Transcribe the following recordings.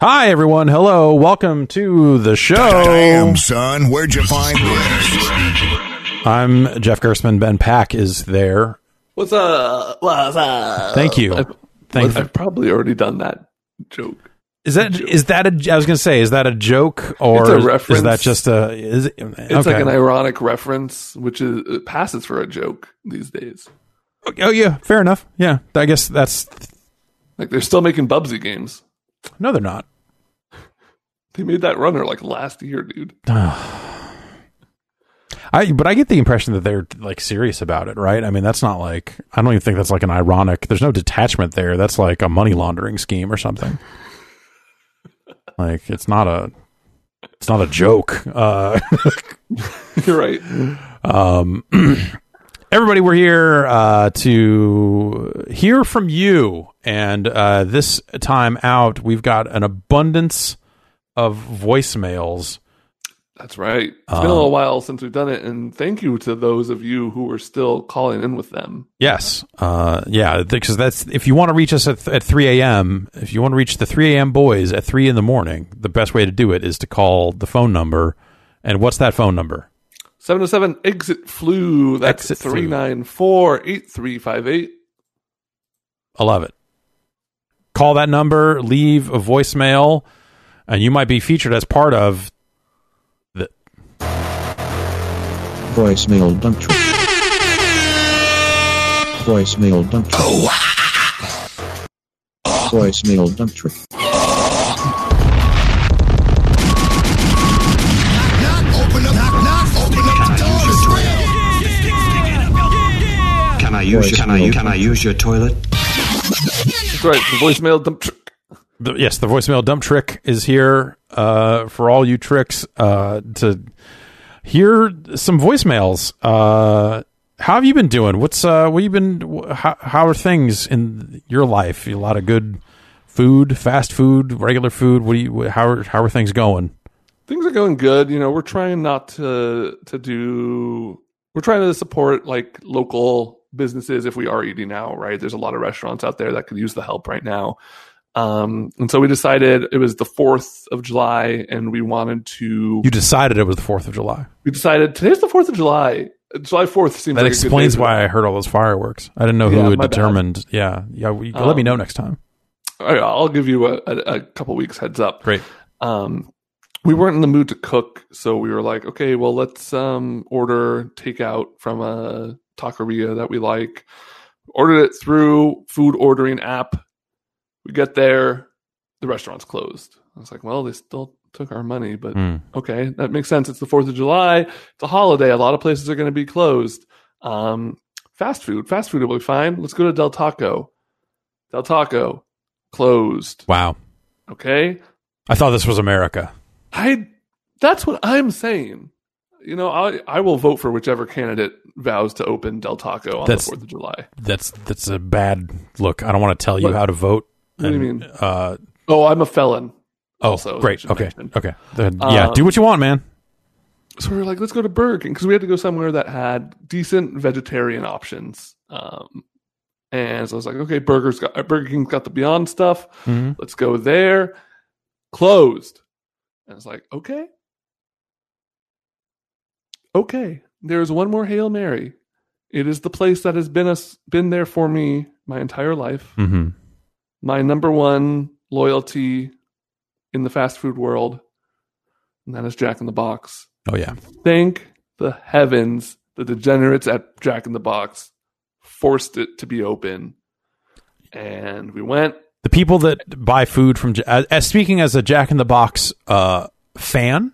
Hi, everyone. Hello. Welcome to the show. Damn, son, where'd you find this? I'm Jeff Gerstmann. Ben Pack is there. What's up? What's up? Thank you. I, Thank I've probably already done that joke. Is that is that a? I was going to say, is that a joke or It's a is- is that just a? Is it, It's like an ironic reference, which is it passes for a joke these days. oh yeah, fair enough. Yeah, I guess that's Like they're still making Bubsy games. no, they're not. They made that runner like last year, dude. I but I get the impression that they're like serious about it, right? I mean, that's not like I don't even think that's like an ironic. There's no detachment there. That's like a money laundering scheme or something. like it's not a it's not a joke. Uh You're right. Um, everybody, we're here uh, to hear from you. And uh, this time out, we've got an abundance of voicemails. That's right. It's been Um, a little while since we've done it, and thank you to those of you who are still calling in with them. Yes, uh, yeah, because that's if you want to reach us at, at 3 a.m., if you want to reach the 3 a.m. boys at 3 in the morning, the best way to do it is to call the phone number. And what's that phone number? 707 exit flu. That's Exit flu. 394 8358. I love it. Call that number, leave a voicemail, and you might be featured as part of the. Voicemail dump truck. Voicemail dump truck. Voicemail dump truck. Open up, knock, knock, open up the door. It's real. Can I use your, can I can I use your toilet? That's right. The voicemail dump trick. The yes, the voicemail dump trick is here uh, for all you tricks uh, to hear some voicemails. Uh, how have you been doing? What's uh, what you been? How, how are things in your life? A lot of good food, fast food, regular food. What do you? How are how are things going? things are going good. You know, we're trying not to to do. We're trying to support like local businesses if we are eating out. Right, there's a lot of restaurants out there that could use the help right now. Um, and so we decided it was the fourth of July, and we wanted to. You decided it was the Fourth of July. we decided today's the fourth of July. July fourth seems That like a good explains why. I heard all those fireworks. I didn't know who Yeah, had my bad. determined. Yeah, yeah. We, let me Um, know next time. I'll give you a, a, a couple weeks heads up. Great. um, we weren't in the mood to cook, so we were like, okay, well, let's um, order takeout from a taqueria that we like. Ordered it through food ordering app. We get there, the restaurant's closed. I was like, well, they still took our money, but Mm. okay, that makes sense. It's the Fourth of July. It's a holiday. A lot of places are going to be closed. Um, fast food, fast food will be fine. Let's go to Del Taco. Del Taco closed. Wow. Okay, I thought this was America. I that's what I'm saying. You know, I I will vote for whichever candidate vows to open Del Taco on That's- the Fourth of July. That's that's a bad look. I don't want to tell you What? how to vote. What do you mean? Uh, Oh, I'm a felon. oh, Also, great. Okay, mention. okay. Then, yeah, Um, do what you want, man. So we were like, let's go to Burger King because we had to go somewhere that had decent vegetarian options. Um, and so I was like, okay, Burger's got Burger King's got the Beyond stuff. Mhm. Let's go there. Closed. And it's like, okay. Okay. There's one more Hail Mary. It is the place that has been us been there for me my entire life. Mhm. My number one loyalty in the fast food world. And that is Jack in the Box. Oh yeah. Thank the heavens the degenerates at Jack in the Box forced it to be open. And we went The people that buy food from as, as speaking as a Jack in the Box uh, fan,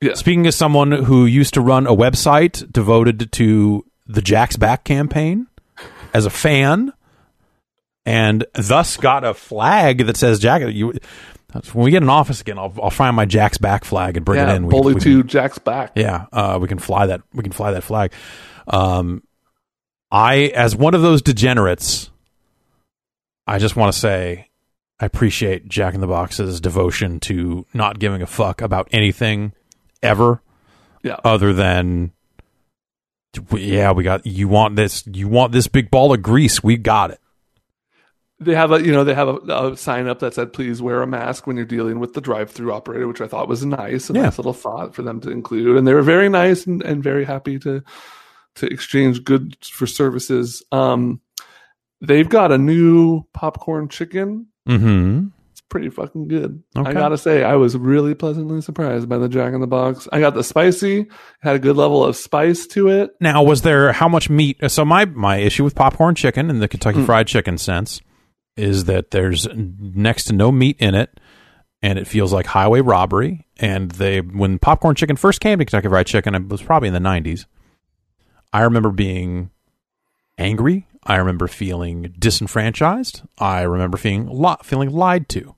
Yeah. speaking as someone who used to run a website devoted to the Jack's Back campaign, as a fan, and thus got a flag that says Jack. You, when we get an office again, I'll, I'll find my Jack's Back flag and bring yeah, it in. We- Bully we can- 2 Jack's back. Yeah, uh, we can fly that. We can fly that flag. Um, I, as one of those degenerates, I just want to say I appreciate Jack in the Box's devotion to not giving a fuck about anything ever, Yeah. other than yeah, we got you want this, you want this big ball of grease, we got it. They have a you know they have a, a sign up that said please wear a mask when you're dealing with the drive-through operator, which I thought was nice, a Yeah. nice little thought for them to include, and they were very nice and, and very happy to to exchange goods for services. Um, they've got a new popcorn chicken. Mm-hmm. It's pretty fucking good. Okay. I gotta say, I was really pleasantly surprised by the Jack in the Box. I got the spicy, had a good level of spice to it. Now, was there how much meat? So my my issue with popcorn chicken in the Kentucky Hmm. Fried Chicken sense is that there's next to no meat in it, and it feels like highway robbery. And they when popcorn chicken first came to Kentucky Fried Chicken, it was probably in the '90s. I remember being angry. I remember feeling disenfranchised. I remember feeling li- feeling lied to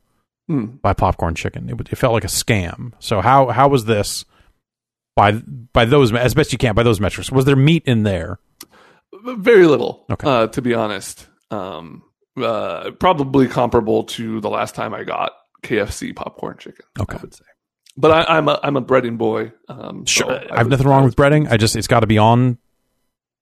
Hmm. by popcorn chicken. It, it felt like a scam. So how how was this by by those as best you can by those metrics? Was there meat in there? Very little, Okay. uh, to be honest. Um, uh, probably comparable to the last time I got KFC popcorn chicken. Okay. I would say. But I, I'm a I'm a breading boy. Um, so Sure, I I have nothing wrong with breading. I just it's got to be on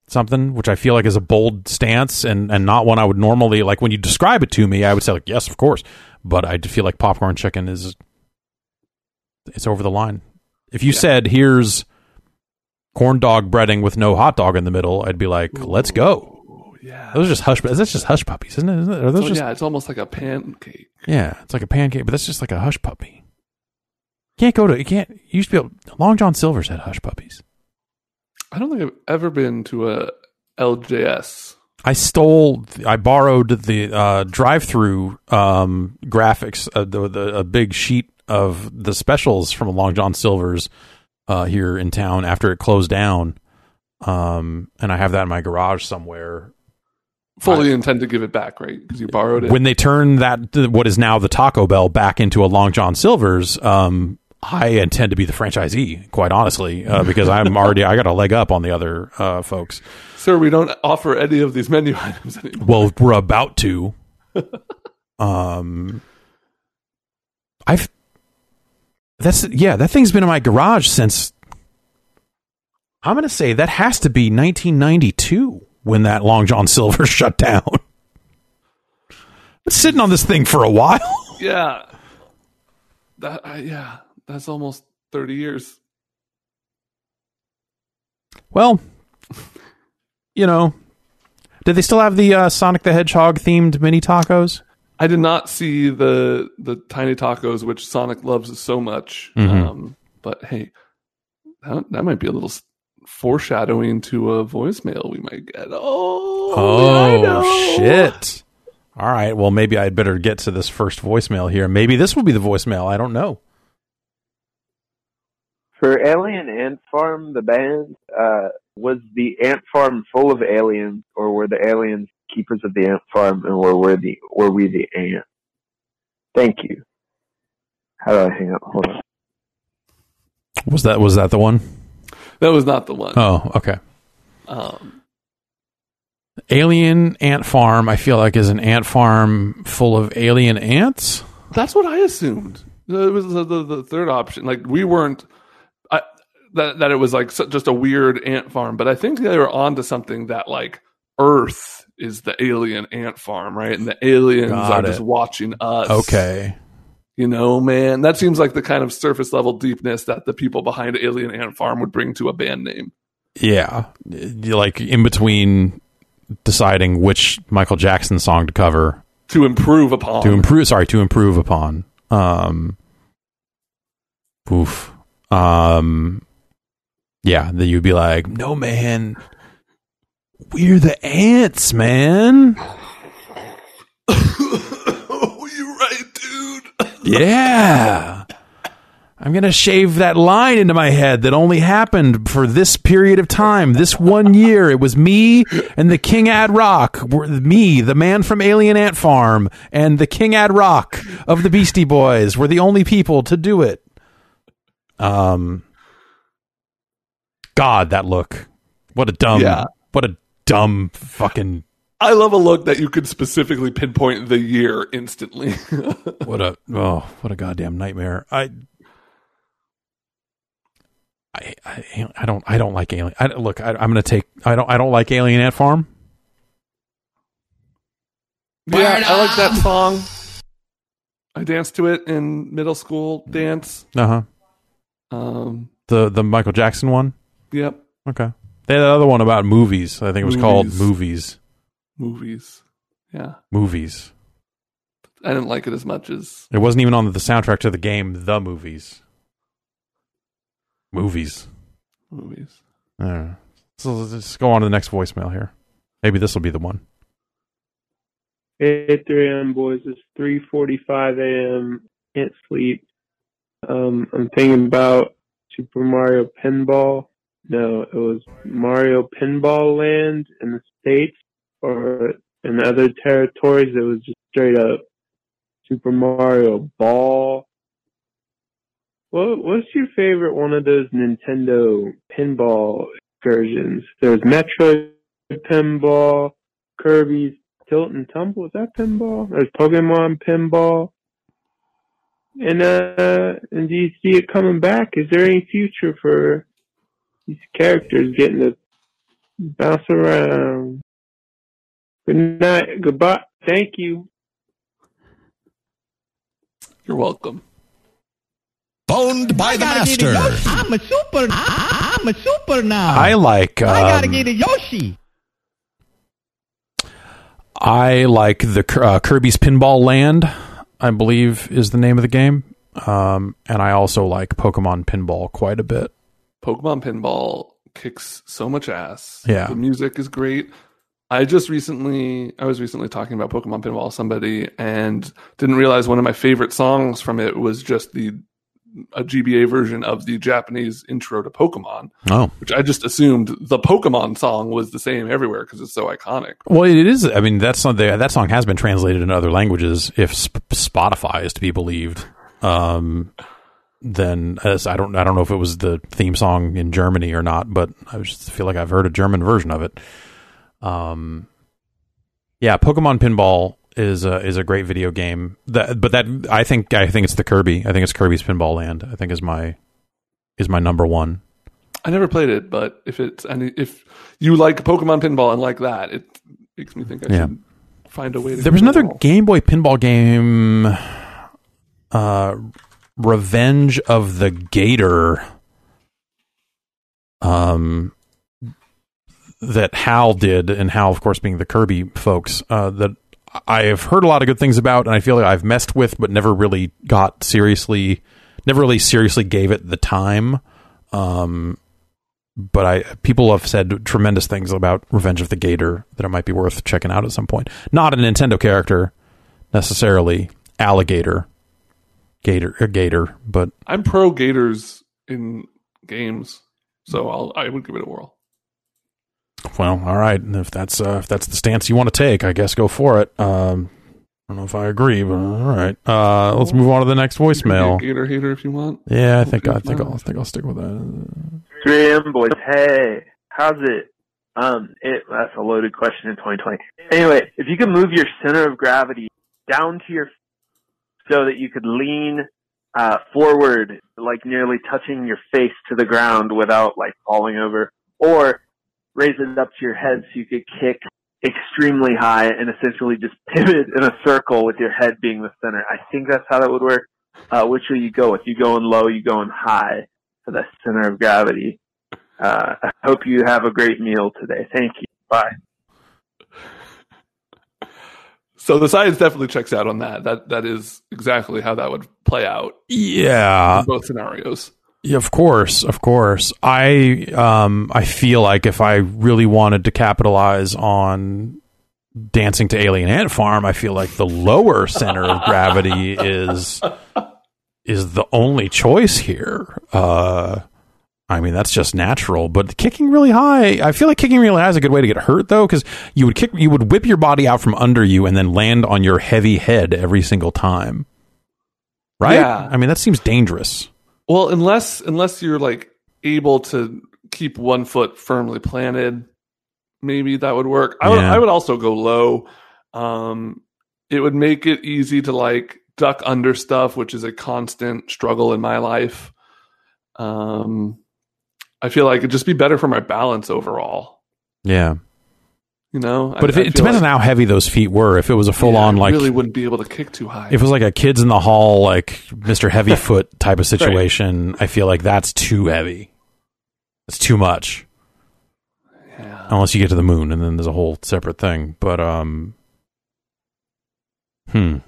something, which I feel like is a bold stance and and not one I would normally like when you describe it to me. I would say like yes, of course, but I feel like popcorn chicken is it's over the line. If you said here's corn dog breading with no hot dog in the middle, I'd be like, let's go. Yeah. Those are just hush. That's just hush puppies, isn't it? Isn't it? Are those So, just yeah, it's almost like a pancake. yeah? It's like a pancake, but that's just like a hush puppy. You can't go to you can't. You used to be able, Long John Silver's had hush puppies. I don't think I've ever been to a LJS. I stole, I borrowed the uh, drive-through um, graphics, uh, the, the a big sheet of the specials from Long John Silver's uh, here in town after it closed down, um, and I have that in my garage somewhere. Fully intend to give it back, right? Because you borrowed it. When they turn that what is now the Taco Bell back into a Long John Silver's, um, I intend to be the franchisee, quite honestly, uh, because I'm already I got a leg up on the other uh, folks. Sir, we don't offer any of these menu items anymore. Well, we're about to. um, I've that's yeah, that thing's been in my garage since. I'm gonna say that has to be 1992 when that Long John Silver shut down. It's sitting on this thing for a while. Yeah. That uh, yeah, that's almost 30 years. Well, you know, did they still have the uh, Sonic the Hedgehog themed mini tacos? I did not see the the tiny tacos which Sonic loves so much. Mhm. Um, but hey, that, that might be a little foreshadowing to a voicemail we might get. Oh, Oh shit! All right, well maybe I'd better get to this first voicemail here. Maybe this will be the voicemail. I don't know. For Alien Ant Farm, the band, uh, was the ant farm full of aliens, or were the aliens keepers of the ant farm, and were we the were we the ant? Thank you. How do I hang up? Hold on. Was that was that the one? That was not the one. Oh, okay. Um, Alien ant farm. I feel like is an ant farm full of alien ants. that's what I assumed. It was the, the, the third option. Like we weren't. I, that that it was like just a weird ant farm, but I think they were onto something that like Earth is the alien ant farm, right? And the aliens Got are it. just watching us. Okay. You know, man, that seems like the kind of surface level deepness that the people behind Alien Ant Farm would bring to a band name. Yeah, like in between deciding which Michael Jackson song to cover To improve upon. to improve. Sorry, to improve upon. Um, oof. Um, yeah. that you'd be like, no, man, we're the ants, man. Yeah. I'm going to shave that line into my head that only happened for this period of time, this one year. It was me and the King Ad Rock. Me, the man from Alien Ant Farm, and the King Ad Rock of the Beastie Boys were the only people to do it. Um, God, that look. What a dumb, Yeah. what a dumb fucking, I love a look that you could specifically pinpoint the year instantly. what a, oh, what a goddamn nightmare. I, I, I, I don't I don't like alien. I, look, I, I'm going to take. I don't I don't like Alien Ant Farm. Yeah, I like that song. I danced to it in middle school dance. Uh huh. Um, The the Michael Jackson one. yep, Okay. They had another one about movies. I think it was called Movies. Movies. movies. Yeah, Movies. I didn't like it as much as It wasn't even on the soundtrack to the game The Movies. Movies. movies. Uh, so let's go on to the next voicemail here. Maybe this will be the one. Hey, 3 a.m. boys. It's 3:45 a.m. Can't sleep. Um, I'm thinking about Super Mario Pinball. No, it was Mario Pinball Land in the states, or in other territories. It was just straight up Super Mario Ball. What What's your favorite one of those Nintendo pinball excursions? There's Metroid Pinball, Kirby's Tilt and Tumble. Is that pinball? There's Pokemon Pinball. And uh, and do you see it coming back? Is there any future for these characters getting to bounce around? Good night. Goodbye. Thank you. You're welcome. Boned by the master. I'm a super. I, I'm a super now. I like. Um, I gotta get a Yoshi. I like the uh, Kirby's Pinball Land. I believe is the name of the game. Um, and I also like Pokemon Pinball quite a bit. Pokemon Pinball kicks so much ass. Yeah. The music is great. I just recently, I was recently talking about Pokemon Pinball with somebody and didn't realize one of my favorite songs from it was just the a GBA version of the Japanese intro to Pokemon, Oh, which I just assumed the Pokemon song was the same everywhere because it's so iconic. well, it is. I mean, that's not that song has been translated into other languages. If Sp- Spotify is to be believed, um, then as I don't, I don't know if it was the theme song in Germany or not, but I just feel like I've heard a German version of it. Um, yeah, Pokemon Pinball is a, is a great video game. That, but that I think I think it's the Kirby. I think it's Kirby's Pinball Land. I think is my is my number one. I never played it, but if it's and if you like Pokemon Pinball and like that, it makes me think I Yeah. should find a way to. There was another involved. Game Boy pinball game, uh, Revenge of the Gator, um, that Hal did, and Hal, of course, being the Kirby folks, uh, that I have heard a lot of good things about, and I feel like I've messed with, but never really got seriously, never really seriously gave it the time. Um, but I people have said tremendous things about Revenge of the Gator that it might be worth checking out at some point. Not a Nintendo character necessarily, alligator, gator, a gator, but I'm pro Gators in games, so I'll I would give it a whirl. Well, all right. If that's uh, if that's the stance you want to take, I guess go for it. Um, I don't know if I agree, but all right. Uh, let's move on to the next You can voicemail. Gator hater if you want. Yeah, I think I think I'll I think I'll stick with that. 3M boys, hey, how's it? Um, it that's a loaded question in 2020. Anyway, if you could move your center of gravity down to your so that you could lean uh, forward, like nearly touching your face to the ground without like falling over, or raise it up to your head so you could kick extremely high and essentially just pivot in a circle with your head being the center. I think that's how that would work. Uh, which will you go with? You going low, you going high for the center of gravity. Uh, I hope you have a great meal today. Thank you. Bye. So the science definitely checks out on that. That that is exactly how that would play out Yeah, in both scenarios. Yeah, of course, of course. I um I feel like if I really wanted to capitalize on dancing to Alien Ant Farm, I feel like the lower center of gravity is is the only choice here. Uh I mean that's just natural, but kicking really high, I feel like kicking really high is a good way to get hurt though cuz you would kick you would whip your body out from under you and then land on your heavy head every single time. Right? Yeah. I mean that seems dangerous. Well, unless unless you're like able to keep one foot firmly planted, maybe that would work. I would Yeah. I would also go low. Um, it would make it easy to like duck under stuff, which is a constant struggle in my life. Um, I feel like it'd just be better for my balance overall. Yeah. You know, But if it, it depends on how heavy those feet were. If it was a full on like really wouldn't be able to kick too high. if it was like a kids in the hall like Mr. Heavyfoot type of situation, I feel like that's too heavy. It's too much. yeah. Unless you get to the moon and then there's a whole separate thing. But um Hmm.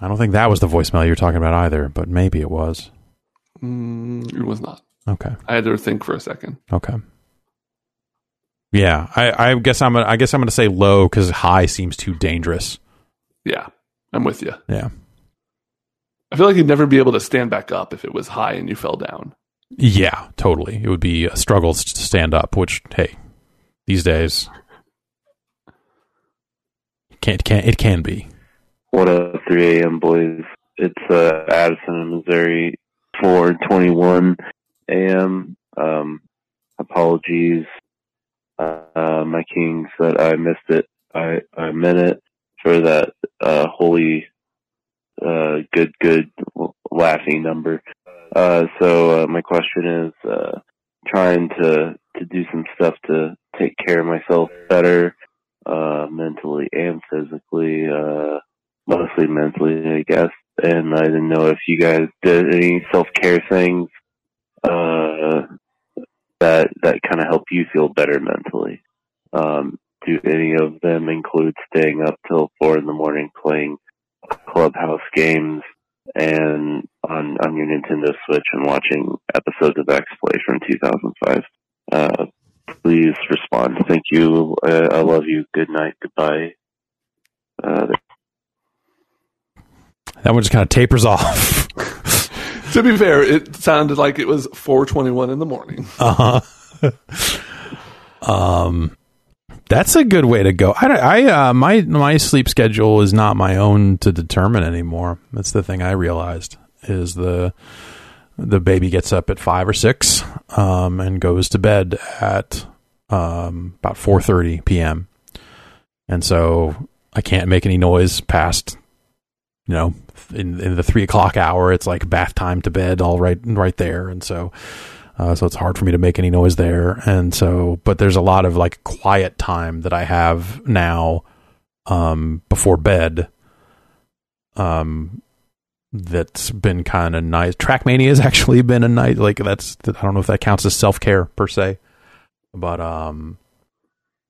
I don't think that was the voicemail you were talking about either, but maybe it was. Mm, it was not. Okay. I had to think for a second. Okay. Yeah, I, I guess I'm gonna, I guess I'm going to say low because high seems too dangerous. Yeah, I'm with you. Yeah, I feel like you'd never be able to stand back up if it was high and you fell down. yeah, totally. It would be a struggle to stand up. Which, hey, these days, can't can it can be. What up, 3 a.m. boys? It's uh, Addison in Missouri, 4:21 a.m. Um, apologies, uh, my kings, that I missed it by a minute for that uh, holy, uh, good, good laughing number. Uh, so uh, my question is, uh, trying to to do some stuff to take care of myself better, uh, mentally and physically. Uh, mostly mentally, I guess. And I didn't know if you guys did any self care things uh, that that kind of help you feel better mentally. Um, do any of them include staying up till four in the morning playing clubhouse games and on on your Nintendo Switch and watching episodes of X Play from 2005? Uh, please respond. Thank you. I, I love you. Good night. Goodbye. Uh, That one just kind of tapers off. To be fair, it sounded like it was 4:21 in the morning. Uh huh. um, that's a good way to go. I, I uh, my my sleep schedule is not my own to determine anymore. That's the thing I realized is the the baby gets up at five or six um, and goes to bed at um, about four thirty p.m. And so I can't make any noise past you know in, in the three o'clock hour. It's like bath time to bed, all right right there. And so uh, so it's hard for me to make any noise there. And so, but there's a lot of like quiet time that I have now um, before bed. Um, that's been kind of nice. Trackmania has actually been a night like that's. I don't know if that counts as self care per se, but um,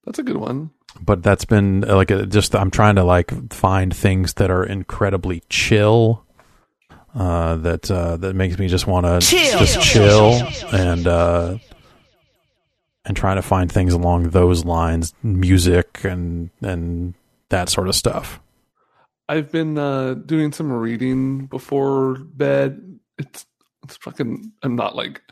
That's a good one. But that's been uh, like a, just I'm trying to like find things that are incredibly chill. Uh, that uh, that makes me just want to just chill and uh, and trying to find things along those lines, music and and that sort of stuff. I've been uh, doing some reading before bed. It's it's fucking. I'm not like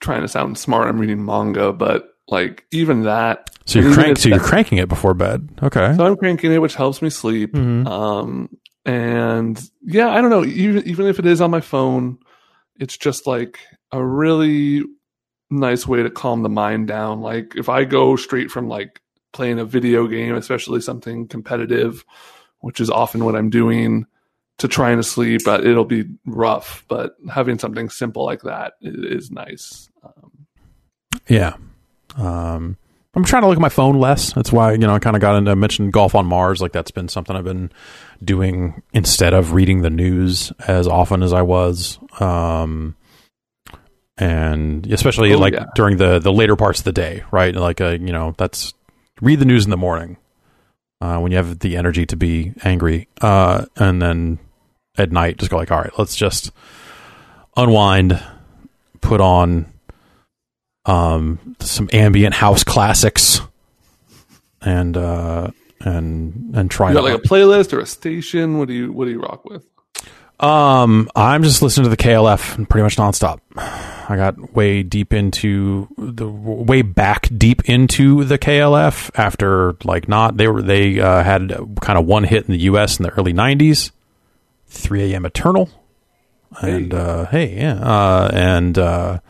trying to sound smart. I'm reading manga, but like even that. So you're crank, so you're cranking it before bed. Okay. So I'm cranking it, which helps me sleep. Mhm. Um, and yeah, I don't know. Even even if it is on my phone, it's just like a really nice way to calm the mind down. Like if I go straight from like playing a video game, especially something competitive, which is often what I'm doing, to trying to sleep, uh, it'll be rough. But having something simple like that is nice. Um, Yeah. Um, I'm trying to look at my phone less. That's why, you know, I kind of got into, I mentioned golf on Mars. Like that's been something I've been doing instead of reading the news as often as I was. Um, and especially Oh, like yeah. during the, the later parts of the day, right? Like, uh, you know, that's read the news in the morning, uh, when you have the energy to be angry. Uh, and then at night, just go like, all right, let's just unwind, put on, um, some ambient house classics, and uh, and and try you got like a playlist or a station? What do you what do you rock with? um, I'm just listening to the KLF pretty much nonstop. I got way deep into the way back deep into the KLF after like not they were they uh, had kind of one hit in the U.S. in the early '90s, 3 a.m. Eternal, and Hey. uh, hey yeah, uh, and uh,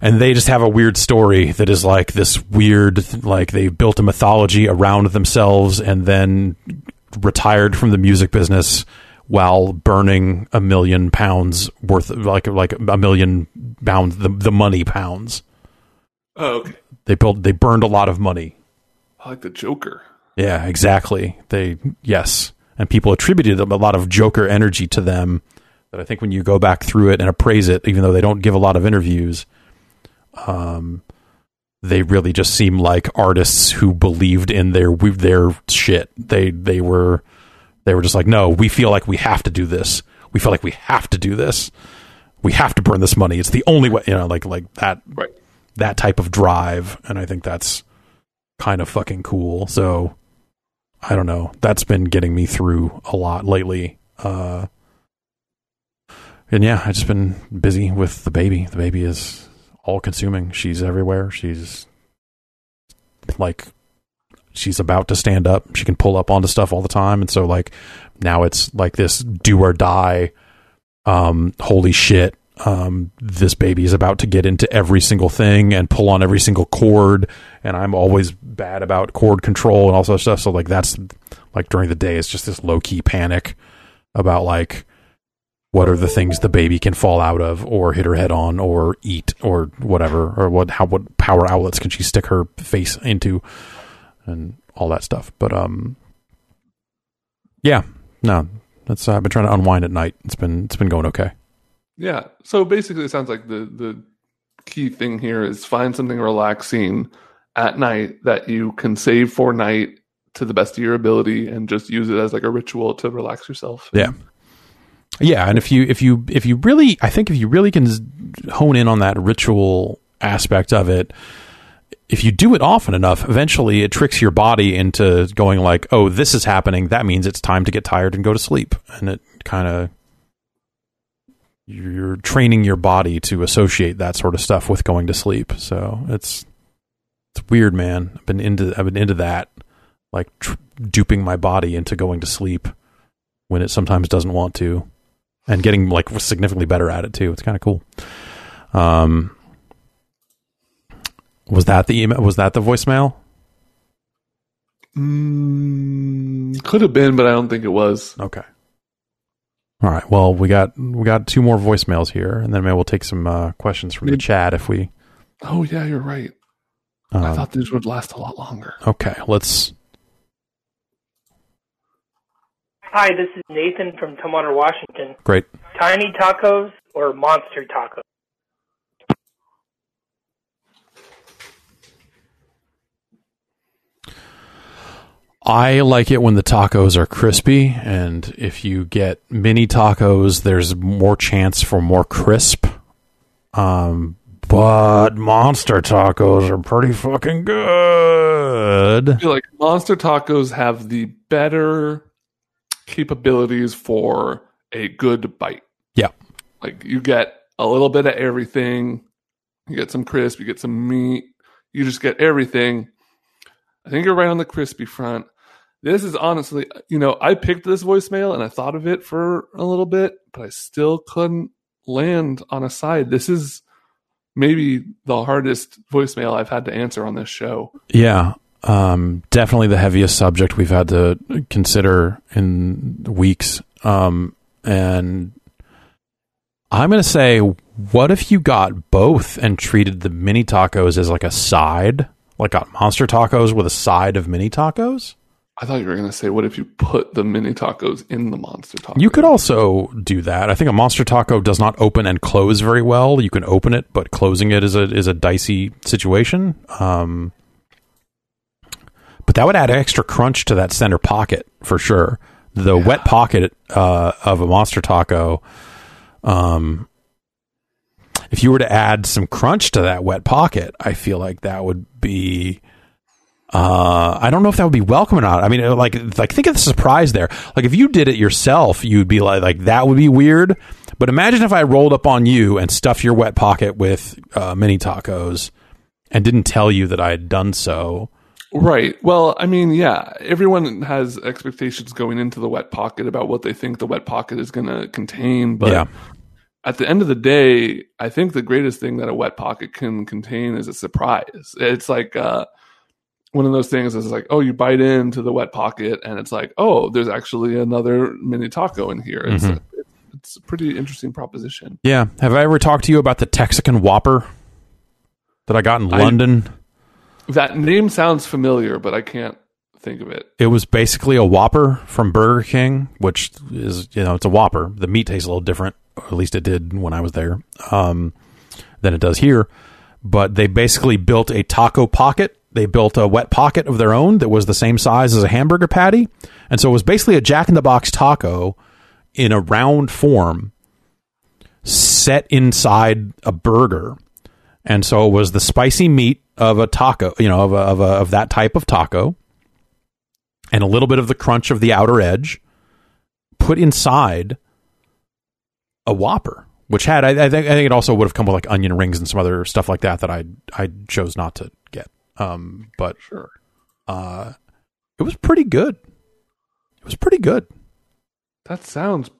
and they just have a weird story that is like this weird like they built a mythology around themselves and then retired from the music business while burning a million pounds worth of, like like a million pounds the, the money pounds Oh, okay. they built they burned a lot of money I like the Joker. Yeah, exactly. They yes, and people attributed a lot of Joker energy to them. That I think when you go back through it and appraise it, even though they don't give a lot of interviews, um, they really just seem like artists who believed in their their shit. They they were they were just like, no, we feel like we have to do this. We feel like we have to do this. We have to burn this money. It's the only way, you know, like like that Right. that type of drive, and I think that's kind of fucking cool. So I don't know. That's been getting me through a lot lately. Uh, and yeah, I've just been busy with the baby. The baby is all consuming. She's everywhere. She's like she's about to stand up. She can pull up onto stuff all the time. And so like now it's like this do or die. Um, holy shit. Um, this baby is about to get into every single thing and pull on every single cord. And I'm always bad about cord control and all of stuff. So like that's like during the day, it's just this low key panic about like what are the things the baby can fall out of or hit her head on or eat or whatever or what how what power outlets can she stick her face into and all that stuff. But um, yeah, no, that's I've been trying to unwind at night. It's been it's been going okay. Yeah. So basically, it sounds like the the key thing here is find something relaxing at night that you can save for night to the best of your ability and just use it as like a ritual to relax yourself. Yeah. Yeah, and if you if you if you really I think if you really can hone in on that ritual aspect of it, if you do it often enough, eventually it tricks your body into going like, "Oh, this is happening. That means it's time to get tired and go to sleep." And it kind of you're training your body to associate that sort of stuff with going to sleep. So it's it's weird, man. I've been into I've been into that, like tr- duping my body into going to sleep when it sometimes doesn't want to, and getting like significantly better at it too. It's kind of cool. Um, was that the email? Was that the voicemail? Mm, could have been, but I don't think it was. Okay. All right. Well, we got we got two more voicemails here, and then maybe we'll take some uh, questions from the chat if we. Oh yeah, you're right. I Um, thought these would last a lot longer. okay, let's. Hi, this is Nathan from Tumwater, Washington. Great. Tiny tacos or monster tacos? I like it when the tacos are crispy, and if you get mini tacos, there's more chance for more crisp. Um, but monster tacos are pretty fucking good. I feel like monster tacos have the better capabilities for a good bite. Yeah. Like you get a little bit of everything. You get some crisp, you get some meat, you just get everything. I think you're right on the crispy front. This is honestly, you know, I picked this voicemail and I thought of it for a little bit, but I still couldn't land on a side. This is maybe the hardest voicemail I've had to answer on this show. Yeah, um, definitely the heaviest subject we've had to consider in weeks. Um, and I'm going to say, what if you got both and treated the mini tacos as like a side? Like got monster tacos with a side of mini tacos? I thought you were going to say, what if you put the mini tacos in the monster taco? You could also do that. I think a monster taco does not open and close very well. You can open it, but closing it is a is a dicey situation. Um, that would add extra crunch to that center pocket for sure. The wet pocket uh, of a monster taco. Um, if you were to add some crunch to that wet pocket, I feel like that would be uh, I don't know if that would be welcome or not. I mean, uh, like, like think of the surprise there. Like, if you did it yourself, you'd be like, like that would be weird. But imagine if I rolled up on you and stuffed your wet pocket with uh, mini tacos and didn't tell you that I had done so. Right. Well, I mean, yeah, everyone has expectations going into the wet pocket about what they think the wet pocket is going to contain. But Yeah. at the end of the day, I think the greatest thing that a wet pocket can contain is a surprise. It's like uh, one of those things is like, oh, you bite into the wet pocket and it's like, oh, there's actually another mini taco in here. It's, Mhm. it's a pretty interesting proposition. Yeah. Have I ever talked to you about the Texican Whopper that I got in I- London? That name sounds familiar, but I can't think of it. It was basically a Whopper from Burger King, which is you know it's a Whopper. The meat tastes a little different, or at least it did when I was there, um, than it does here. But they basically built a taco pocket. They built a wet pocket of their own that was the same size as a hamburger patty, and so it was basically a Jack in the Box taco in a round form, set inside a burger. And so it was the spicy meat of a taco, you know, of a, of, a, of that type of taco, and a little bit of the crunch of the outer edge, put inside a Whopper, which had I, I think I think it also would have come with like onion rings and some other stuff like that that I I chose not to get. Um, but Sure. uh, it was pretty good. It was pretty good. That sounds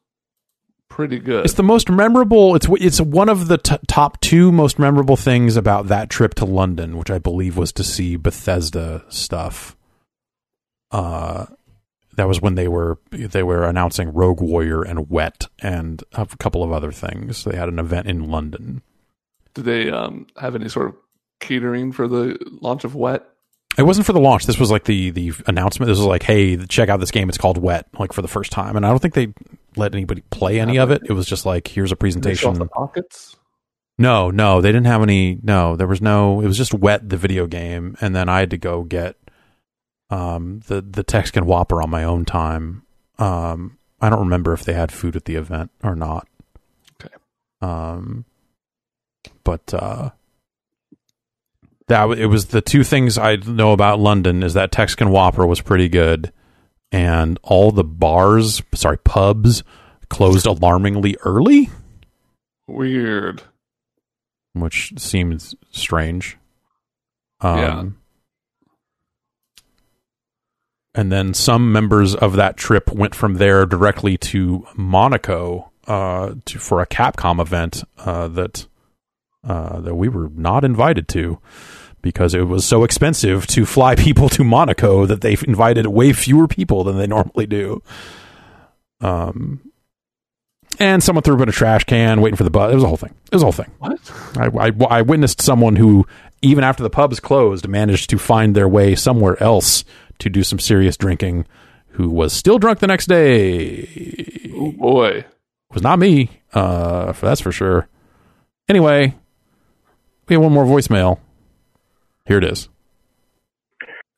pretty good. It's the most memorable. It's it's one of the t- top two most memorable things about that trip to London, which I believe was to see Bethesda stuff. Uh, that was when they were they were announcing Rogue Warrior and Wet and a couple of other things. They had an event in London. Did they um, have any sort of catering for the launch of Wet? It wasn't for the launch. This was like the the announcement. This was like, hey, check out this game. It's called Wet, like for the first time. And I don't think they let anybody play any of it. It was just like, here's a Did they show off presentation. the pockets? No, no, they didn't have any. No, there was no. It was just wet the video game, and then I had to go get um the the Texican Whopper on my own time. Um, I don't remember if they had food at the event or not. Okay. Um, but uh, that it was the two things I know about London is that Texican Whopper was pretty good, and all the bars, sorry, pubs, closed alarmingly early Weird. which seems strange. Um, Yeah. And then some members of that trip went from there directly to Monaco uh, to, for a Capcom event uh, that uh, that we were not invited to because it was so expensive to fly people to Monaco that they invited way fewer people than they normally do. Um, and someone threw up in a trash can waiting for the bus. It was a whole thing. It was a whole thing. What? I, I, I witnessed someone who, even after the pubs closed, managed to find their way somewhere else to do some serious drinking. Who was still drunk the next day? Oh boy. Was not me. Uh, for that's for sure. Anyway, we have one more voicemail. Here it is.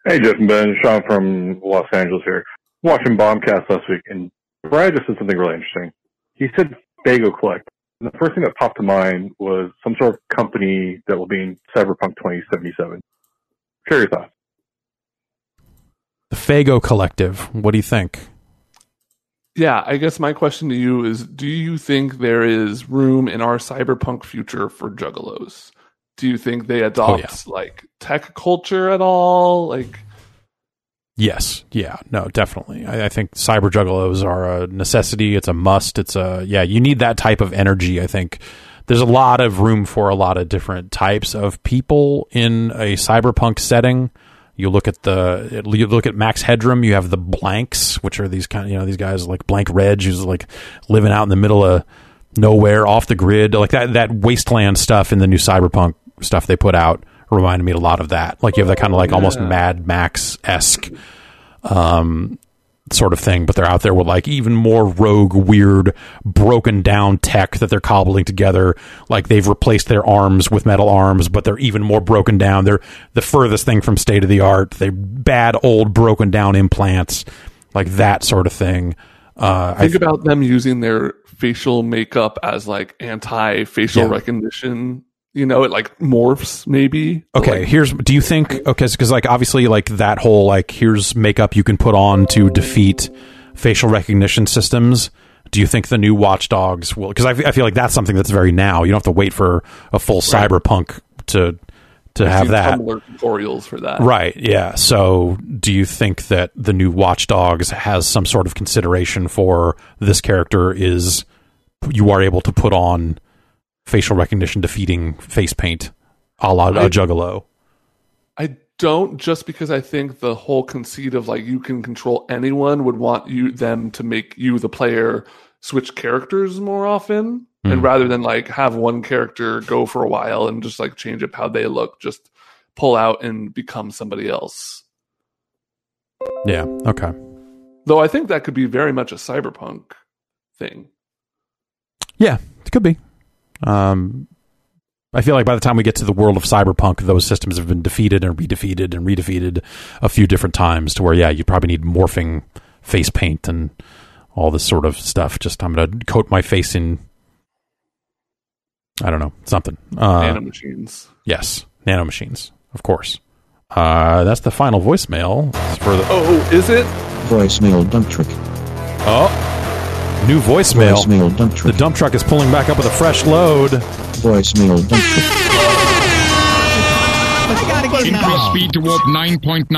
Hey, Jeff and Ben. Sean from Los Angeles here. Watching Bombcast last week, and Brad just said something really interesting. He said Faygo Collect. And the first thing that popped to mind was some sort of company that will be in Cyberpunk 2077. Share your thoughts. The Faygo Collective. What do you think? Yeah, I guess my question to you is do you think there is room in our cyberpunk future for juggalos? Do you think they oh, adopt yeah. like tech culture at all? Like Yes. Yeah. No, definitely. I, I think cyber juggalos are a necessity. It's a must. It's a, yeah, you need that type of energy. I think there's a lot of room for a lot of different types of people in a cyberpunk setting. You look at the, you look at Max Headroom, you have the blanks, which are these kind of, you know, these guys like Blank Reg, who's like living out in the middle of nowhere off the grid. Like that, that wasteland stuff in the new cyberpunk stuff they put out reminded me a lot of that. Like you have that kind of like almost Mad Max esque um, sort of thing, but they're out there with like even more rogue, weird, broken down tech that they're cobbling together. Like they've replaced their arms with metal arms, but they're even more broken down. They're the furthest thing from state of the art. They bad old broken down implants, like that sort of thing. Uh, I think about them using their facial makeup as like anti facial Yeah. recognition. You know, it like morphs maybe. Okay, like, here's. Do you think? Okay, because like obviously, like that whole like here's makeup you can put on to defeat facial recognition systems. Do you think the new Watch Dogs will? Because I feel like that's something that's very now. You don't have to wait for a full cyberpunk to to I've have that. Tumblr tutorials for that. Right. Yeah. So, do you think that the new Watch Dogs has some sort of consideration for this character? Is you are able to put on facial recognition defeating face paint, a la I- a Juggalo? I don't just because I think the whole conceit of like you can control anyone would want you them to make you the player switch characters more often and Hmm. rather than like have one character go for a while and just like change up how they look just pull out and become somebody else. Yeah. Okay. Though I think that could be very much a cyberpunk thing. Yeah, it could be. Um, I feel like by the time we get to the world of cyberpunk, those systems have been defeated and redefeated and redefeated a few different times. To where, yeah, you probably need morphing face paint and all this sort of stuff. Just I'm going to coat my face in, I don't know, something. Uh, Nanomachines. Yes, nanomachines, of course. Uh, that's the final voicemail for the. Oh, is it? Voicemail dump trick. Oh, new voicemail. Voicemail dump The dump truck is pulling back up with a fresh load. Voicemail dump trick. I gotta get Increase now. speed to warp 9.9.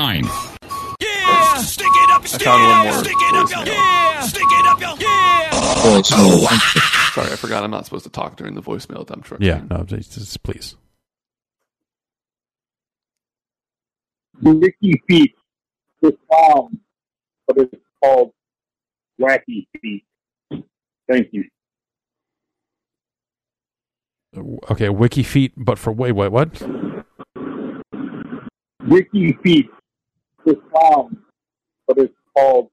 I found one more. voicemail. Voicemail dump oh. trick. Sorry, I forgot I'm not supposed to talk during the voicemail dump truck. Yeah, no, just, just please. Wiki Feet was found, but it's called Wacky Feet. Thank you. Okay, wiki feet, but for wait, wait, what? Wiki Feet was found, but it's called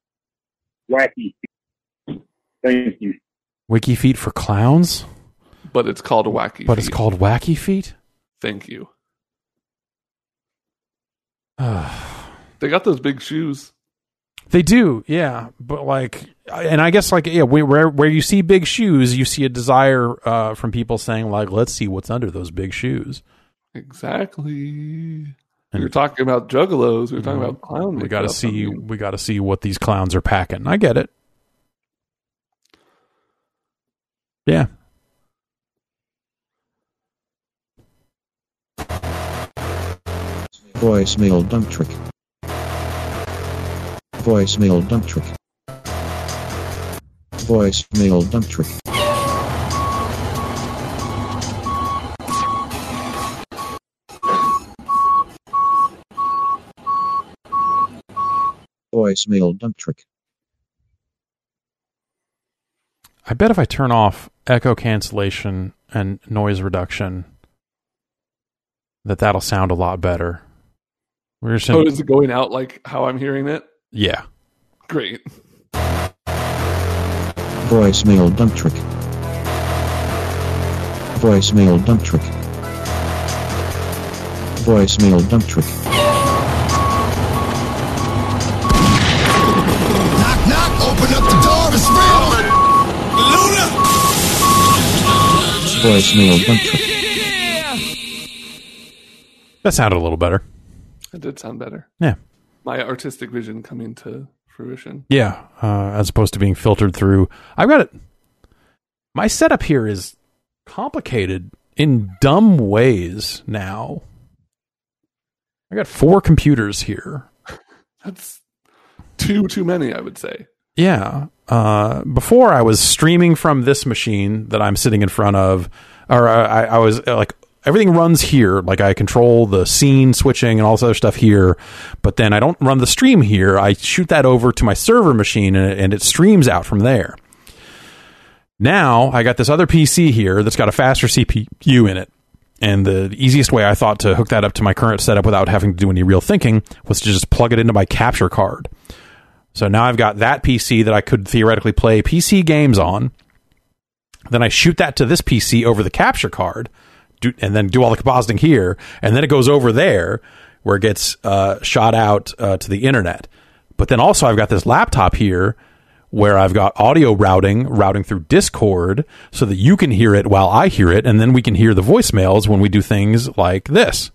Wacky Feet. Thank you. Wiki feet for clowns, But it's called wacky. but it's called wacky feet. Thank you. Ah. They got those big shoes. They do, yeah, but like, and I guess like, yeah, where where, where you see big shoes, you see a desire uh, from people saying like, let's see what's under those big shoes. Exactly. And- we were talking about juggalos. We were talking about clown. We got to makeup. see, we got to see what these clowns are packing. I get it. Yeah. Voicemail dump trick. Voicemail dump trick. Voicemail dump trick. Voicemail dump trick. I bet if I turn off echo cancellation and noise reduction, that that'll sound a lot better. We're just Oh, is it going out like how I'm hearing it? Yeah. Great. Voicemail dump trick. Voicemail dump trick. Voicemail dump trick. Knock, knock, open up the door, it's real. Luna! Voicemail dump trick. That sounded a little better. It did sound better. Yeah. My artistic vision coming to fruition. Yeah, uh, as opposed to being filtered through. I've got it. My setup here is complicated in dumb ways now. I got four computers here. That's too too many, I would say. Yeah. Uh, before I was streaming from this machine that I'm sitting in front of, or I, I was uh, like, everything runs here. Like I control the scene switching and all this other stuff here, but then I don't run the stream here. I shoot that over to my server machine and it, and it streams out from there. Now I got this other PC here that's got a faster CPU in it. And the easiest way I thought to hook that up to my current setup without having to do any real thinking was to just plug it into my capture card. So now I've got that PC that I could theoretically play PC games on. Then I shoot that to this PC over the capture card, do, and then do all the compositing here, and then it goes over there where it gets uh, shot out uh, to the internet. But then also I've got this laptop here where I've got audio routing, routing through Discord, so that you can hear it while I hear it, and then we can hear the voicemails when we do things like this.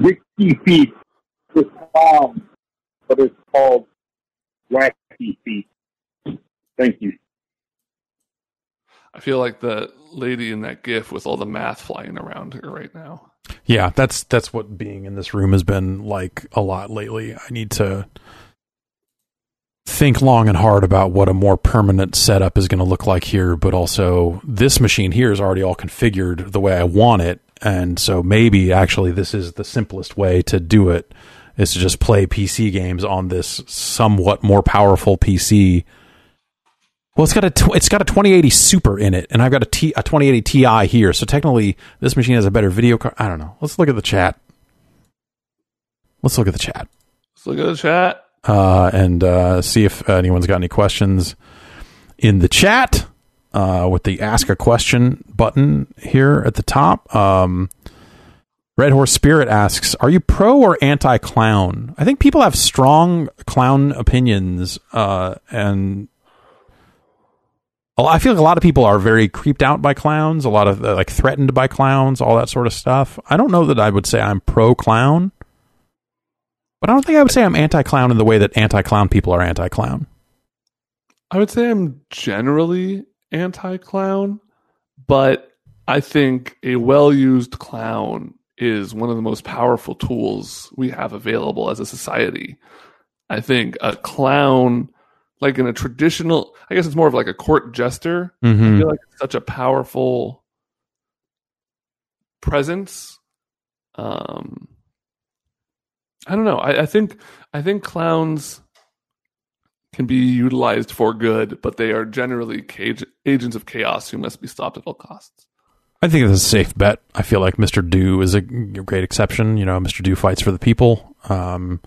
Wiki Feet was found, but it's called Wacky Feet. Thank you. I feel like the lady in that GIF with all the math flying around her right now. Yeah, that's that's what being in this room has been like a lot lately. I need to think long and hard about what a more permanent setup is going to look like here, but also this machine here is already all configured the way I want it, and so maybe actually this is the simplest way to do it is to just play PC games on this somewhat more powerful PC Well, it's got a tw- it's got a 2080 Super in it, and I've got a T a 2080 Ti here. So technically, this machine has a better video card. I don't know. Let's look at the chat. Let's look at the chat Let's look at the chat. uh, and uh, see if anyone's got any questions in the chat uh, with the ask a question button here at the top. Um, Red Horse Spirit asks, "Are you pro or anti clown?" I think people have strong clown opinions, uh, and I feel like a lot of people are very creeped out by clowns. A lot of uh, like threatened by clowns, all that sort of stuff. I don't know that I would say I'm pro clown. But I don't think I would say I'm anti-clown in the way that anti-clown people are anti-clown. I would say I'm generally anti clown, but I think a well used clown is one of the most powerful tools we have available as a society. I think a clown, like in a traditional, I guess it's more of like a court jester. I Mhm. feel like it's such a powerful presence. Um, I don't know. I, I think I think clowns can be utilized for good, but they are generally cage, agents of chaos who must be stopped at all costs. I think it's a safe bet. I feel like Mr. Do is a great exception. You know, Mr. Do fights for the people. Um,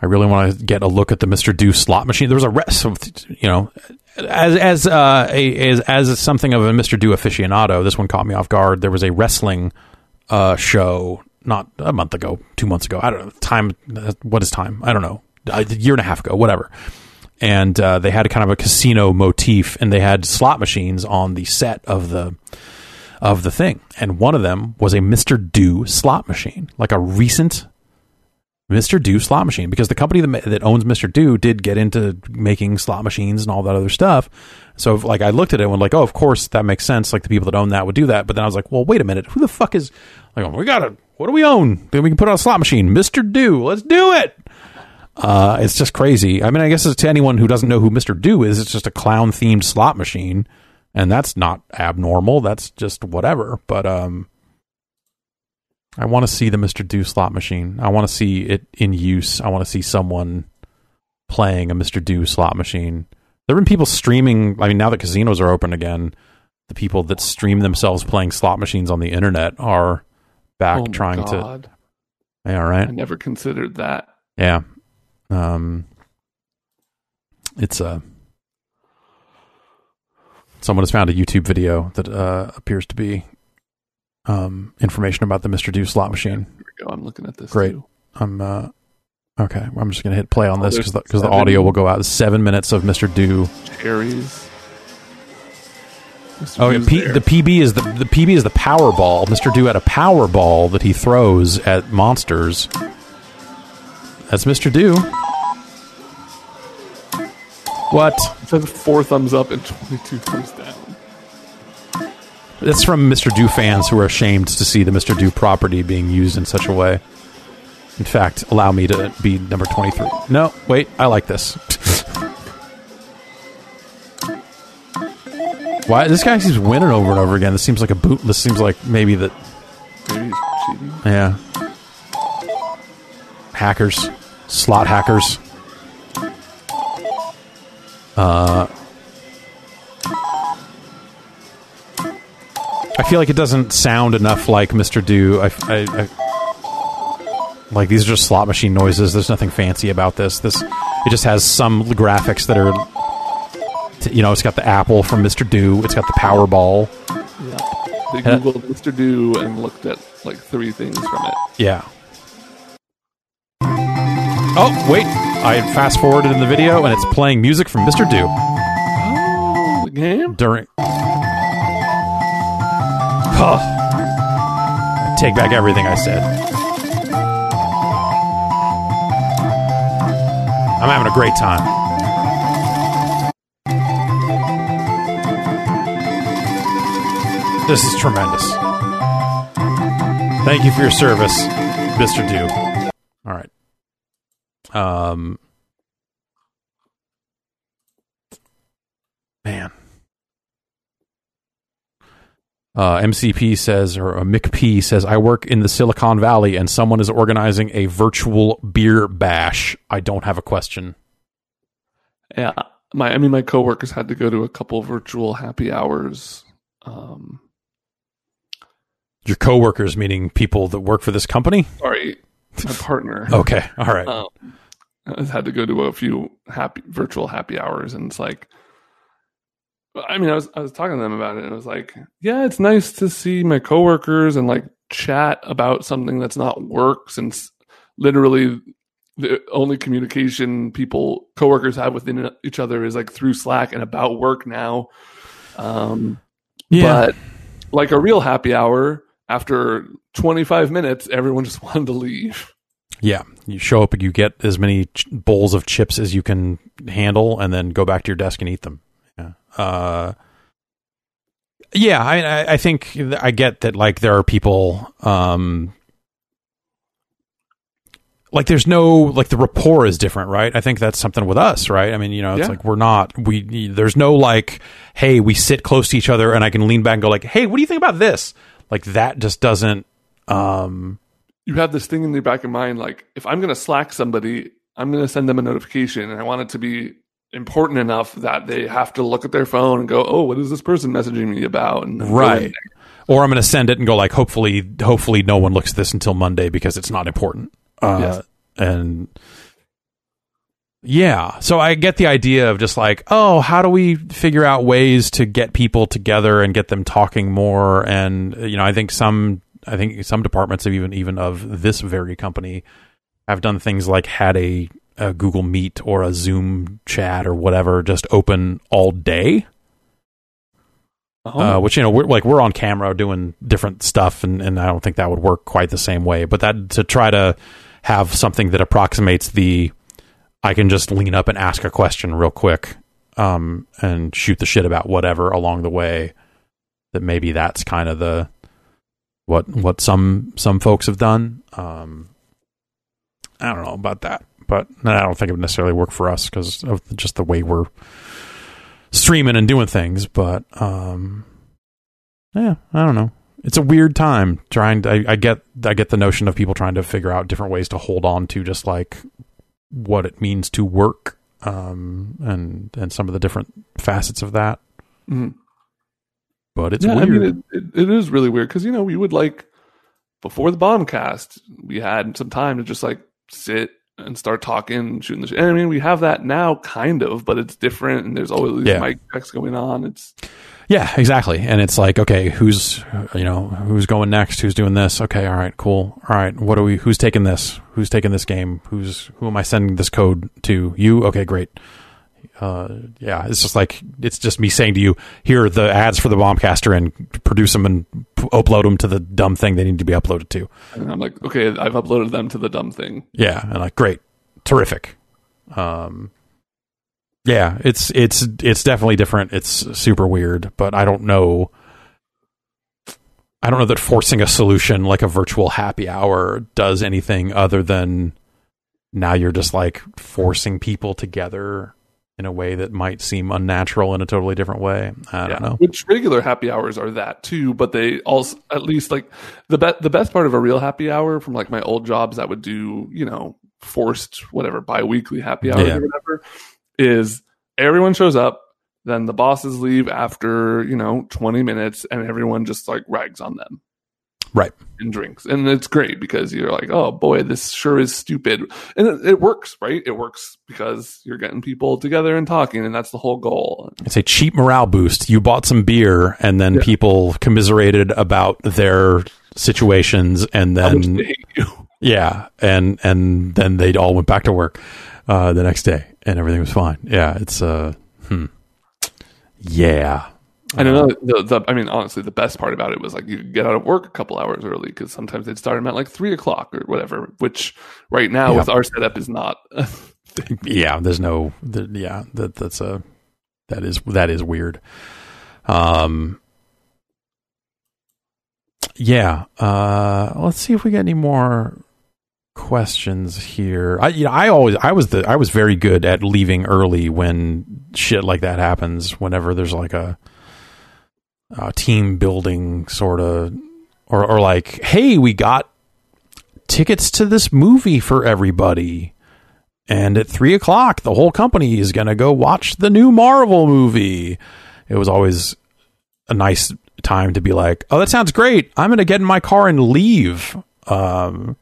I really want to get a look at the Mr. Do slot machine. There was a rest, of, you know, as as uh, a as as something of a Mr. Do aficionado. This one caught me off guard. There was a wrestling uh, show not a month ago, two months ago. I don't know. Time. What is time? I don't know. A year and a half ago, whatever. And uh, they had kind of a casino motif, and they had slot machines on the set of the of the thing. And one of them was a Mr. Do slot machine, like a recent Mr. Do slot machine, because the company that, that owns Mr. Do did get into making slot machines and all that other stuff. So, like, I looked at it and was like, oh, of course, that makes sense. Like, the people that own that would do that. But then I was like, well, wait a minute. Who the fuck is, like, we got to, what do we own? Then we can put on a slot machine. Mr. Do, let's do it. Uh, it's just crazy. I mean, I guess it's to anyone who doesn't know who Mr. Do is, it's just a clown themed slot machine. And that's not abnormal. That's just whatever. But, um, I want to see the Mr. Do slot machine. I want to see it in use. I want to see someone playing a Mr. Do slot machine. There have been people streaming. I mean, now that casinos are open again, the people that stream themselves playing slot machines on the internet are back Oh trying God. to. Yeah, right. I never considered that. Yeah. Um, it's a. Someone has found a YouTube video that uh, appears to be um, information about the Mr. Do slot machine. Here we go. I'm looking at this. Great. too. I'm uh, okay. I'm just gonna hit play on Oh, this because the, 'cause the audio will go out. Seven minutes of Mr. Do. Cherries. Mr. Oh, yeah, P, the PB is the the PB is the power ball. Mr. Do had a power ball that he throws at monsters. That's Mr. Do. What? It says four thumbs up and 22 thumbs down. That's from Mr. Do fans who are ashamed to see the Mr. Do property being used in such a way. In fact, allow me to be number 23. No, wait, I like this. Why this guy keeps winning over and over again? This seems like a boot. This seems like maybe that. Maybe he's cheating. Yeah. Hackers, slot hackers. Uh, I feel like it doesn't sound enough like Mr. Do. I, I, I- like these are just slot machine noises. There's nothing fancy about this. This it just has some graphics that are, you know, it's got the apple from Mr. Do. It's got the Powerball. Yeah. They Uh, googled Mr. Do and looked at like three things from it. Yeah. Oh wait, I fast forwarded in the video and it's playing music from Mr. Do Oh, the game? during. Oh. I take back everything I said. I'm having a great time. This is tremendous. Thank you for your service, Mr. Do. All right. Um man. Uh, MCP says, or uh, McP says, I work in the Silicon Valley and someone is organizing a virtual beer bash. I don't have a question. Yeah. my I mean my coworkers had to go to a couple virtual happy hours. Um, Your coworkers, meaning people that work for this company. sorry, my partner. Okay, all right. Um, has had to go to a few happy virtual happy hours, and it's like, I mean, I was I was talking to them about it, and I was like, yeah, it's nice to see my coworkers and like chat about something that's not work, since literally the only communication people coworkers have within each other is like through Slack and about work now. Um, Yeah. but like a real happy hour, after 25 minutes, everyone just wanted to leave. Yeah, you show up and you get as many ch- bowls of chips as you can handle, and then go back to your desk and eat them. Yeah, uh, yeah. I, I, I think I get that. Like there are people, um, like there's no like the rapport is different, right? I think that's something with us, right? I mean, you know, it's Yeah. like we're not we. There's no like, hey, we sit close to each other, and I can lean back and go like, hey, what do you think about this? Like that just doesn't. Um, You have this thing in the back of mind, like if I'm going to Slack somebody, I'm going to send them a notification, and I want it to be important enough that they have to look at their phone and go, "Oh, what is this person messaging me about?" And then go in right. or i'm going to send it and go like hopefully hopefully no one looks at this until monday because it's not important. Uh, Yes. and yeah. So i get the idea of just like oh how do we figure out ways to get people together and get them talking more? And you know i think some i think some departments have even even of this very company have done things like had a, a google meet or a zoom chat or whatever just open all day? Uh-huh. uh, which you know we're like we're on camera doing different stuff and, and I don't think that would work quite the same way but that to try to have something that approximates the I can just lean up and ask a question real quick um, and shoot the shit about whatever along the way that maybe that's kind of the what what some some folks have done. Um, I don't know about that but I don't think it would necessarily work for us because of just the way we're streaming and doing things, but um, yeah, I don't know. It's a weird time trying to. I, I get I get the notion of people trying to figure out different ways to hold on to just like what it means to work, um, and and some of the different facets of that. Mhm. But it's yeah, weird. I mean, it, it, it is really weird because you know we would like before the bombcast, we had some time to just like sit and start talking, shooting the shit. And I mean, we have that now, kind of, but it's different, and there's always these Yeah. mic checks going on. It's Yeah, exactly. And it's like, okay, who's you know who's going next? Who's doing this? Okay, all right, cool. All right, what are we? Who's taking this? Who's taking this game? Who's who am I sending this code to? You? Okay, great. Uh, yeah, it's just like it's just me saying to you, here are the ads for the Bombcaster, and produce them and p- upload them to the dumb thing they need to be uploaded to. and I'm like, okay, I've uploaded them to the dumb thing. Yeah, and like great, terrific. Um, yeah, it's it's it's definitely different. It's super weird, but I don't know. I don't know that forcing a solution like a virtual happy hour does anything other than now you're just like forcing people together in a way that might seem unnatural in a totally different way. I don't know. Which regular happy hours are that too, but they also at least like the be- the best part of a real happy hour from like my old jobs that would do you know forced whatever biweekly happy hours Yeah. or whatever is everyone shows up, then the bosses leave after you know twenty minutes, and everyone just like rags on them Right. and drinks, and it's great because you're like, oh boy, this sure is stupid, and it, it works, right? It works because you're getting people together and talking, and that's the whole goal. It's a cheap morale boost. You bought some beer, and then people commiserated about their situations, and then they hate you. yeah, and and then they all went back to work uh, the next day, and everything was fine. Yeah, it's uh, hmm. yeah, And another, the, the, I mean, honestly, the best part about it was like you could get out of work a couple hours early because sometimes they'd start them at like three o'clock or whatever. Which right now Yeah. with our setup is not. yeah. There's no, the, yeah, that that's a that is that is weird. Um, yeah. Uh, let's see if we get any more questions here. I, you know, I always, I was the, I was very good at leaving early when shit like that happens. Whenever there's like a, a team building sort of, or or like, hey, we got tickets to this movie for everybody. And at three o'clock, the whole company is going to go watch the new Marvel movie. It was always a nice time to be like, oh, that sounds great. I'm going to get in my car and leave. Um,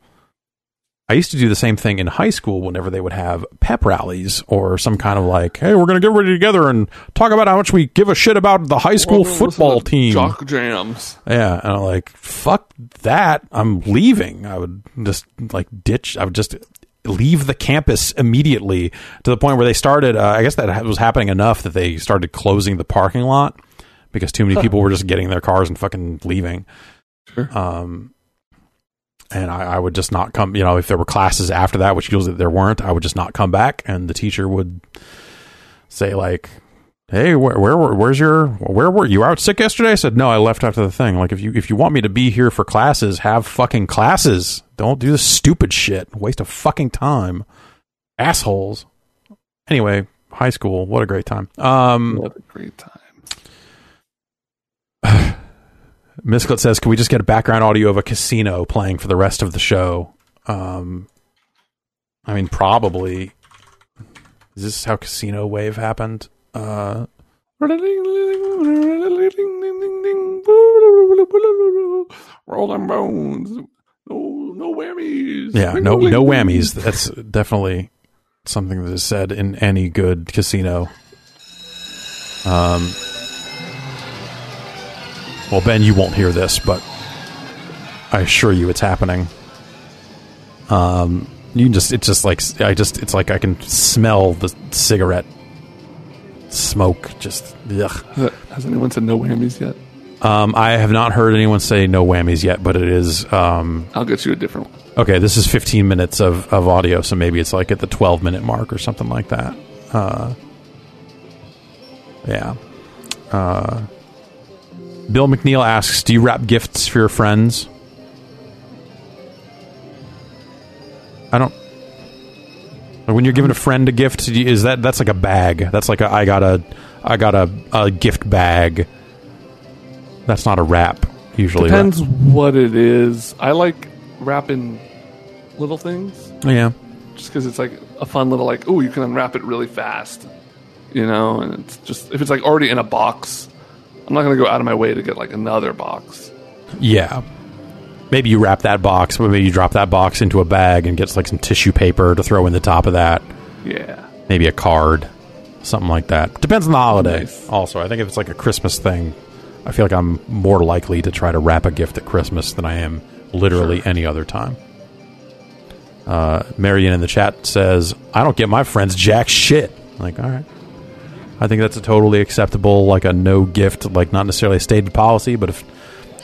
I used to do the same thing in high school whenever they would have pep rallies or some kind of like, hey, we're going to get ready together and talk about how much we give a shit about the high school Well, football team. Jock jams. Yeah, and I'm like, fuck that. I'm leaving. I would just like ditch. I would just leave the campus immediately to the point where they started. Uh, I guess that was happening enough that they started closing the parking lot because too many people were just getting their cars and fucking leaving. Sure. Um, and I, I would just not come. You know, if there were classes after that, which usually there weren't, I would just not come back, and the teacher would say like, "Hey, where, where where's your where were you out sick yesterday?" I said, "No, I left after the thing." Like if you if you want me to be here for classes, have fucking classes. Don't do this stupid shit. Waste of fucking time, assholes. Anyway, high school, what a great time. Um, What a great time. Misclet says, "Can we just get a background audio of a casino playing for the rest of the show?" Um, I mean, probably. Is this how Casino Wave happened? Uh, Rolling bones. No, no whammies. yeah, no, no whammies. That's definitely something that is said in any good casino. Um. Well, Ben, you won't hear this, but I assure you, it's happening. Um, you just, it's just like, I just, it's like I can smell the cigarette smoke. Just, ugh. Has anyone said no whammies yet? Um, I have not heard anyone say no whammies yet, but it is, um, I'll get you a different one. okay, this is 15 minutes of, of audio, so maybe it's like at the 12 minute mark or something like that. Uh, yeah. Uh, Bill McNeil asks, do you wrap gifts for your friends? I don't. When you're giving a friend a gift, is that that's like a bag? That's like a I got a I got a, a gift bag. That's not a wrap usually. Depends what it is. I like wrapping little things Yeah. just because it's like a fun little like, oh, you can unwrap it really fast, you know. And it's just if it's like already in a box, I'm not gonna go out of my way to get like another box. Yeah. Maybe you wrap that box, but maybe you drop that box into a bag and get like some tissue paper to throw in the top of that. Yeah. Maybe a card, something like that. Depends on the holiday. Nice. Also, I think if it's like a Christmas thing, I feel like I'm more likely to try to wrap a gift at Christmas than I am literally any other time. Uh, Marion in the chat says, "I don't get my friends jack shit." Like, all right. I think that's a totally acceptable, like a no gift, like not necessarily a stated policy, but if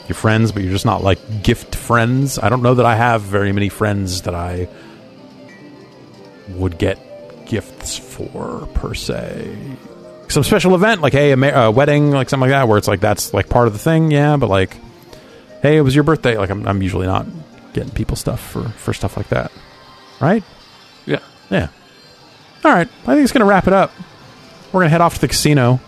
you're friends, but you're just not like gift friends. I don't know that I have very many friends that I would get gifts for per se. Some special event, like hey, a, ma- a wedding, like something like that, where it's like that's like part of the thing, yeah. But like, hey, it was your birthday. Like, I'm, I'm usually not getting people stuff for for stuff like that, right? Yeah. Yeah. All right, I think it's gonna wrap it up. We're gonna head off to the casino.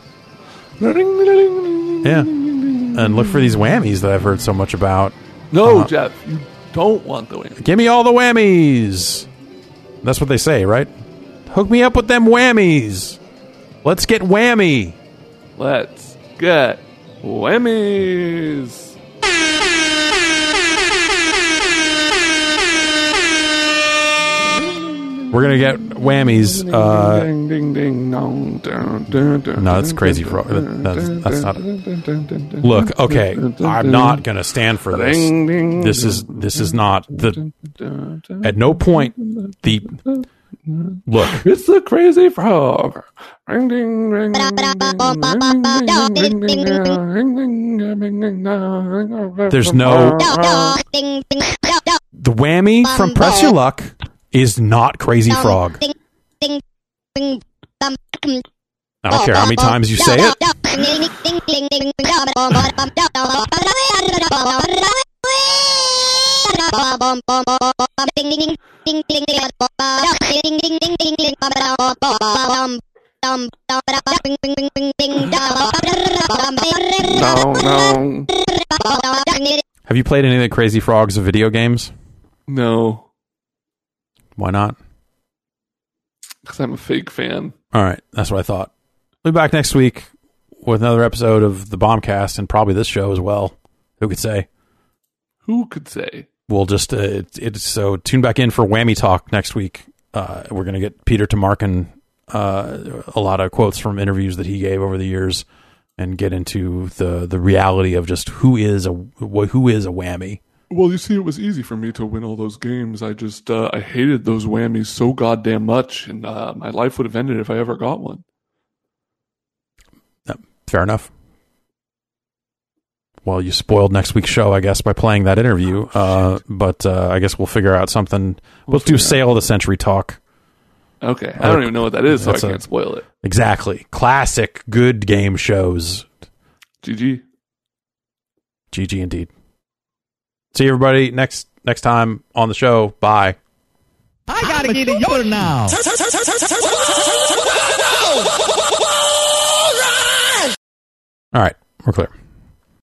Yeah, and look for these whammies that I've heard so much about. No, Uh, Jeff, you don't want the whammy. Give me all the whammies. That's what they say, right? Hook me up with them whammies. Let's get whammy. Let's get whammies. We're gonna get whammies. Uh, ding ding ding dong, dun, dun, dun, no, that's crazy. For, that's, that's not. dun, Look, okay, I'm not gonna stand for this. This is this is not the. At no point the. Look, It's the crazy frog. Ring ding ring There's no- the whammy from Press Your Luck is not Crazy Frog. I don't care how many times you say it. No, no, Have you played any of the Crazy Frogs video games? no. Why not? Because I'm a fake fan. All right, that's what I thought. We'll be back next week with another episode of the Bombcast and probably this show as well. Who could say? Who could say? We'll just uh, it, it's so tune back in for Whammy Talk next week. Uh, we're gonna get Peter Tomarken uh, a lot of quotes from interviews that he gave over the years and get into the the reality of just who is a who is a whammy. Well, you see, it was easy for me to win all those games. I just uh, I hated those whammies so goddamn much, and uh, my life would have ended if I ever got one. Fair enough. Well, you spoiled next week's show, I guess, by playing that interview. Uh, but uh, I guess we'll figure out something. We'll, do Sale of the Century talk. Okay, I don't even know what that is, so I can't spoil it. Exactly. Classic good game shows. GG. GG indeed. See everybody next next time on the show. Bye. I gotta get a Yoda now. All right, we're clear.